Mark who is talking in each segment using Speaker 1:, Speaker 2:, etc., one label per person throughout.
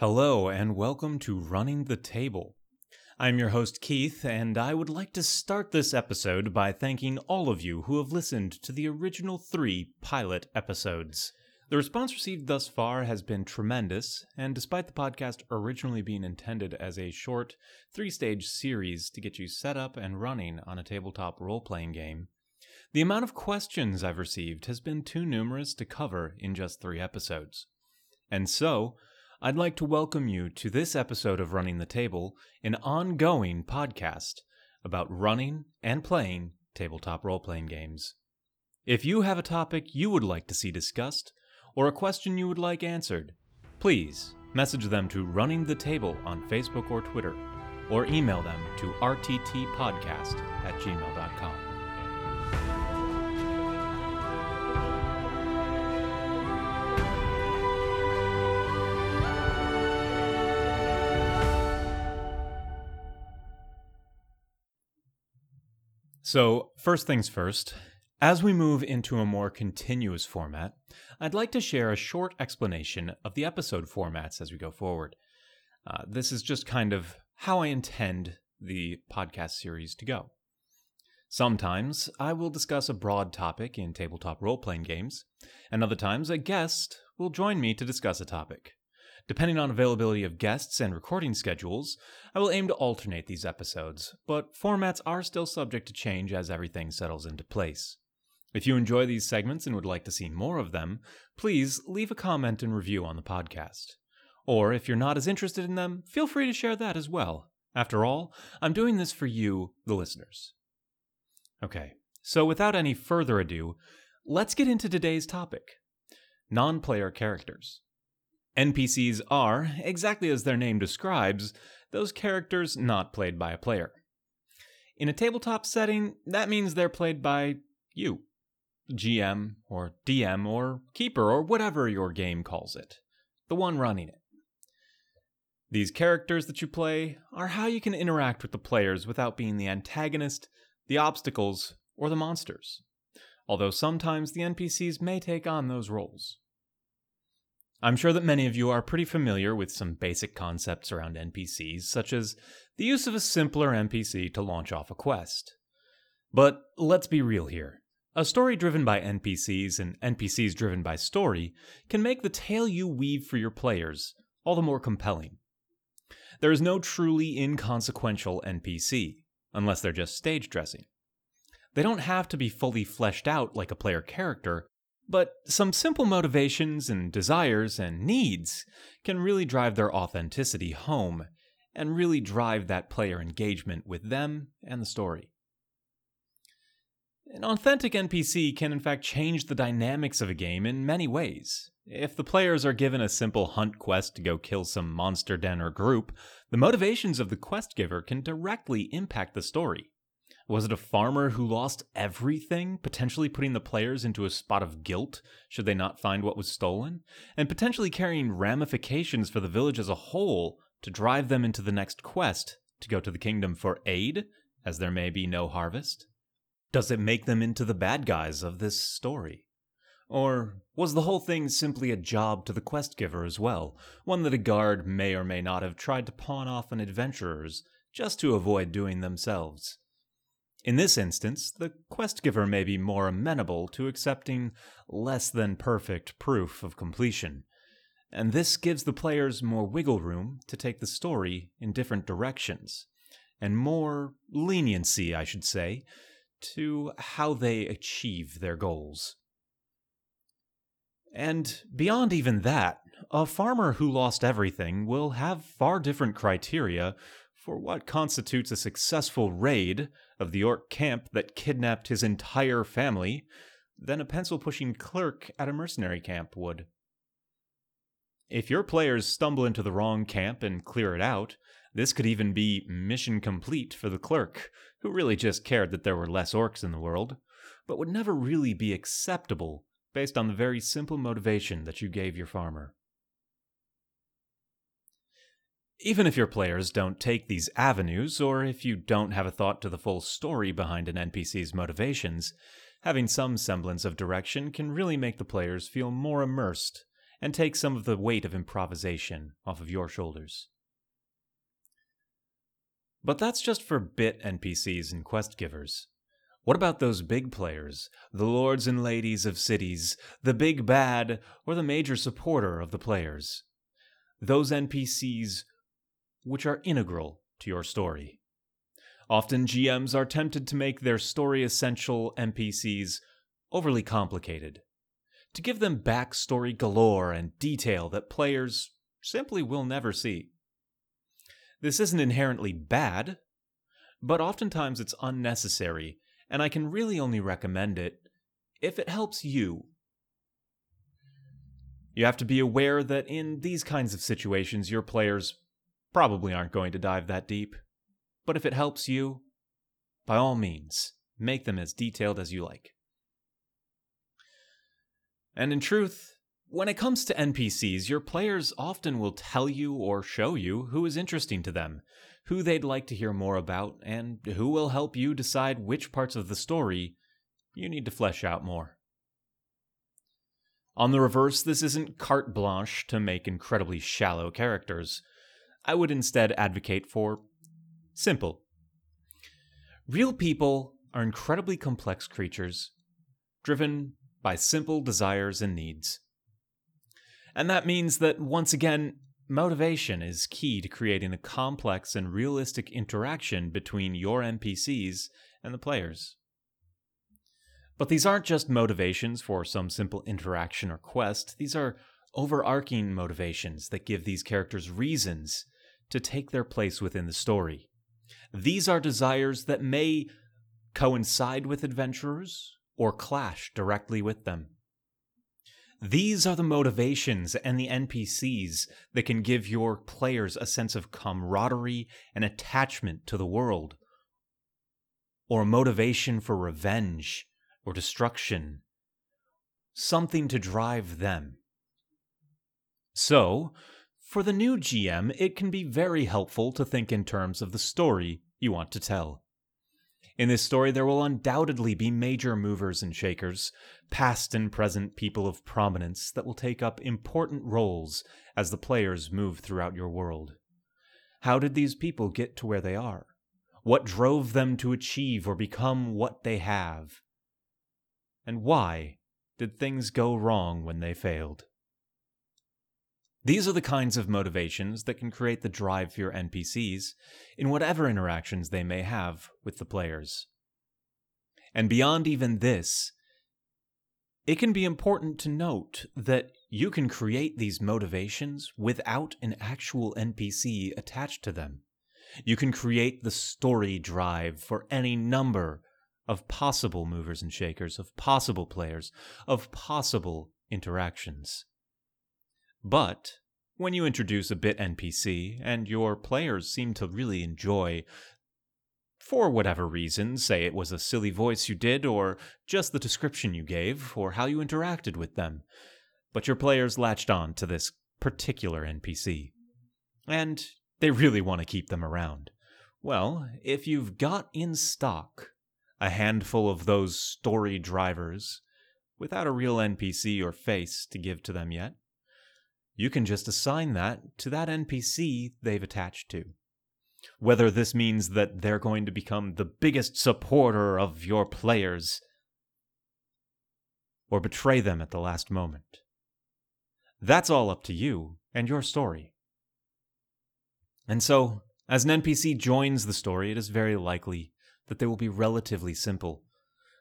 Speaker 1: Hello, and welcome to Running the Table. I'm your host, Keith, and I would like to start this episode by thanking all of you who have listened to the original three pilot episodes. The response received thus far has been tremendous, and despite the podcast originally being intended as a short, three stage series to get you set up and running on a tabletop role playing game, the amount of questions I've received has been too numerous to cover in just three episodes. And so, I'd like to welcome you to this episode of Running the Table, an ongoing podcast about running and playing tabletop role playing games. If you have a topic you would like to see discussed, or a question you would like answered, please message them to Running the Table on Facebook or Twitter, or email them to rttpodcast at gmail.com. So, first things first, as we move into a more continuous format, I'd like to share a short explanation of the episode formats as we go forward. Uh, this is just kind of how I intend the podcast series to go. Sometimes I will discuss a broad topic in tabletop role playing games, and other times a guest will join me to discuss a topic. Depending on availability of guests and recording schedules, I will aim to alternate these episodes, but formats are still subject to change as everything settles into place. If you enjoy these segments and would like to see more of them, please leave a comment and review on the podcast. Or if you're not as interested in them, feel free to share that as well. After all, I'm doing this for you, the listeners. Okay, so without any further ado, let's get into today's topic non player characters. NPCs are, exactly as their name describes, those characters not played by a player. In a tabletop setting, that means they're played by you. GM, or DM, or Keeper, or whatever your game calls it. The one running it. These characters that you play are how you can interact with the players without being the antagonist, the obstacles, or the monsters. Although sometimes the NPCs may take on those roles. I'm sure that many of you are pretty familiar with some basic concepts around NPCs, such as the use of a simpler NPC to launch off a quest. But let's be real here. A story driven by NPCs and NPCs driven by story can make the tale you weave for your players all the more compelling. There is no truly inconsequential NPC, unless they're just stage dressing. They don't have to be fully fleshed out like a player character, but some simple motivations and desires and needs can really drive their authenticity home and really drive that player engagement with them and the story. An authentic NPC can, in fact, change the dynamics of a game in many ways. If the players are given a simple hunt quest to go kill some monster den or group, the motivations of the quest giver can directly impact the story. Was it a farmer who lost everything, potentially putting the players into a spot of guilt should they not find what was stolen, and potentially carrying ramifications for the village as a whole to drive them into the next quest to go to the kingdom for aid, as there may be no harvest? Does it make them into the bad guys of this story? Or was the whole thing simply a job to the quest giver as well, one that a guard may or may not have tried to pawn off on adventurers just to avoid doing themselves? In this instance, the quest giver may be more amenable to accepting less than perfect proof of completion, and this gives the players more wiggle room to take the story in different directions, and more leniency, I should say, to how they achieve their goals. And beyond even that, a farmer who lost everything will have far different criteria for what constitutes a successful raid of the orc camp that kidnapped his entire family than a pencil pushing clerk at a mercenary camp would. If your players stumble into the wrong camp and clear it out, this could even be mission complete for the clerk, who really just cared that there were less orcs in the world, but would never really be acceptable based on the very simple motivation that you gave your farmer. Even if your players don't take these avenues, or if you don't have a thought to the full story behind an NPC's motivations, having some semblance of direction can really make the players feel more immersed and take some of the weight of improvisation off of your shoulders. But that's just for bit NPCs and quest givers. What about those big players, the lords and ladies of cities, the big bad, or the major supporter of the players? Those NPCs which are integral to your story. Often GMs are tempted to make their story essential NPCs overly complicated, to give them backstory galore and detail that players simply will never see. This isn't inherently bad, but oftentimes it's unnecessary and I can really only recommend it if it helps you. You have to be aware that in these kinds of situations, your players probably aren't going to dive that deep. But if it helps you, by all means, make them as detailed as you like. And in truth, when it comes to NPCs, your players often will tell you or show you who is interesting to them, who they'd like to hear more about, and who will help you decide which parts of the story you need to flesh out more. On the reverse, this isn't carte blanche to make incredibly shallow characters. I would instead advocate for simple. Real people are incredibly complex creatures, driven by simple desires and needs. And that means that, once again, Motivation is key to creating a complex and realistic interaction between your NPCs and the players. But these aren't just motivations for some simple interaction or quest, these are overarching motivations that give these characters reasons to take their place within the story. These are desires that may coincide with adventurers or clash directly with them. These are the motivations and the NPCs that can give your players a sense of camaraderie and attachment to the world, or a motivation for revenge or destruction, something to drive them. So, for the new GM, it can be very helpful to think in terms of the story you want to tell. In this story, there will undoubtedly be major movers and shakers, past and present people of prominence that will take up important roles as the players move throughout your world. How did these people get to where they are? What drove them to achieve or become what they have? And why did things go wrong when they failed? These are the kinds of motivations that can create the drive for your NPCs in whatever interactions they may have with the players. And beyond even this, it can be important to note that you can create these motivations without an actual NPC attached to them. You can create the story drive for any number of possible movers and shakers, of possible players, of possible interactions. But when you introduce a bit NPC and your players seem to really enjoy, for whatever reason, say it was a silly voice you did, or just the description you gave, or how you interacted with them, but your players latched on to this particular NPC. And they really want to keep them around. Well, if you've got in stock a handful of those story drivers without a real NPC or face to give to them yet, you can just assign that to that NPC they've attached to. Whether this means that they're going to become the biggest supporter of your players or betray them at the last moment. That's all up to you and your story. And so, as an NPC joins the story, it is very likely that they will be relatively simple,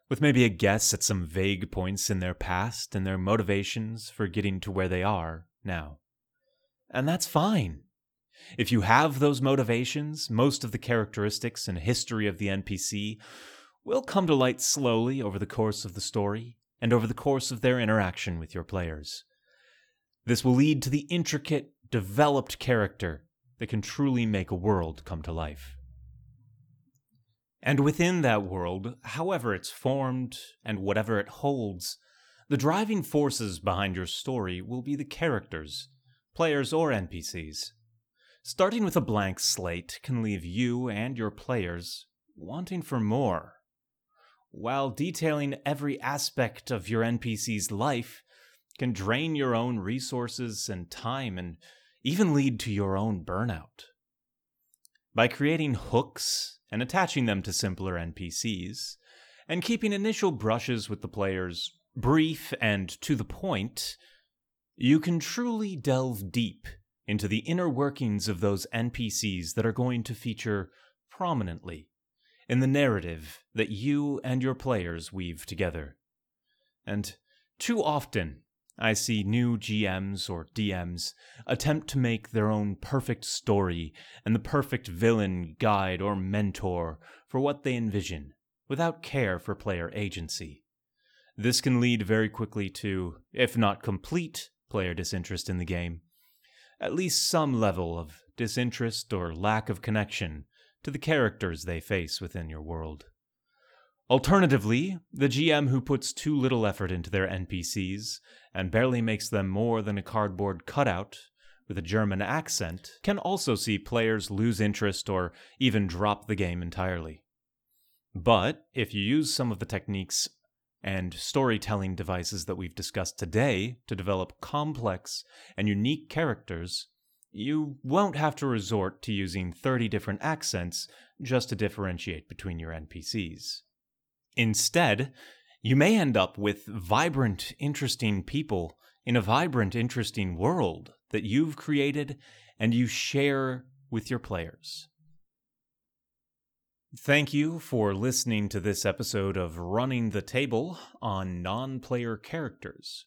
Speaker 1: with maybe a guess at some vague points in their past and their motivations for getting to where they are now. And that's fine. If you have those motivations, most of the characteristics and history of the NPC will come to light slowly over the course of the story and over the course of their interaction with your players. This will lead to the intricate, developed character that can truly make a world come to life. And within that world, however it's formed and whatever it holds, the driving forces behind your story will be the characters, players or NPCs. Starting with a blank slate can leave you and your players wanting for more. While detailing every aspect of your NPC's life can drain your own resources and time and even lead to your own burnout. By creating hooks and attaching them to simpler NPCs, and keeping initial brushes with the players brief and to the point, you can truly delve deep into the inner workings of those NPCs that are going to feature prominently in the narrative that you and your players weave together. And too often, I see new GMs or DMs attempt to make their own perfect story and the perfect villain, guide, or mentor for what they envision, without care for player agency. This can lead very quickly to, if not complete, player disinterest in the game, at least some level of disinterest or lack of connection to the characters they face within your world. Alternatively, the GM who puts too little effort into their NPCs and barely makes them more than a cardboard cutout with a German accent can also see players lose interest or even drop the game entirely. But if you use some of the techniques and storytelling devices that we've discussed today to develop complex and unique characters, you won't have to resort to using 30 different accents just to differentiate between your NPCs. Instead, you may end up with vibrant, interesting people in a vibrant, interesting world that you've created and you share with your players. Thank you for listening to this episode of Running the Table on non player characters.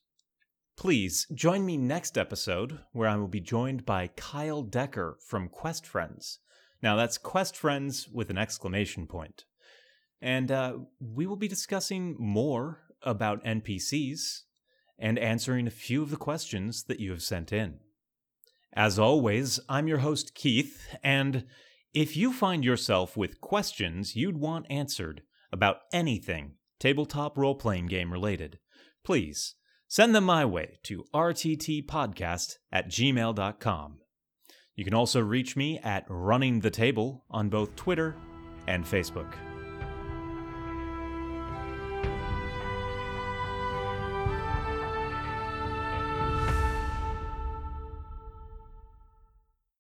Speaker 1: Please join me next episode where I will be joined by Kyle Decker from Quest Friends. Now, that's Quest Friends with an exclamation point. And uh, we will be discussing more about NPCs and answering a few of the questions that you have sent in. As always, I'm your host, Keith, and if you find yourself with questions you'd want answered about anything tabletop role playing game related, please send them my way to rttpodcast at gmail.com. You can also reach me at Running the Table on both Twitter and Facebook.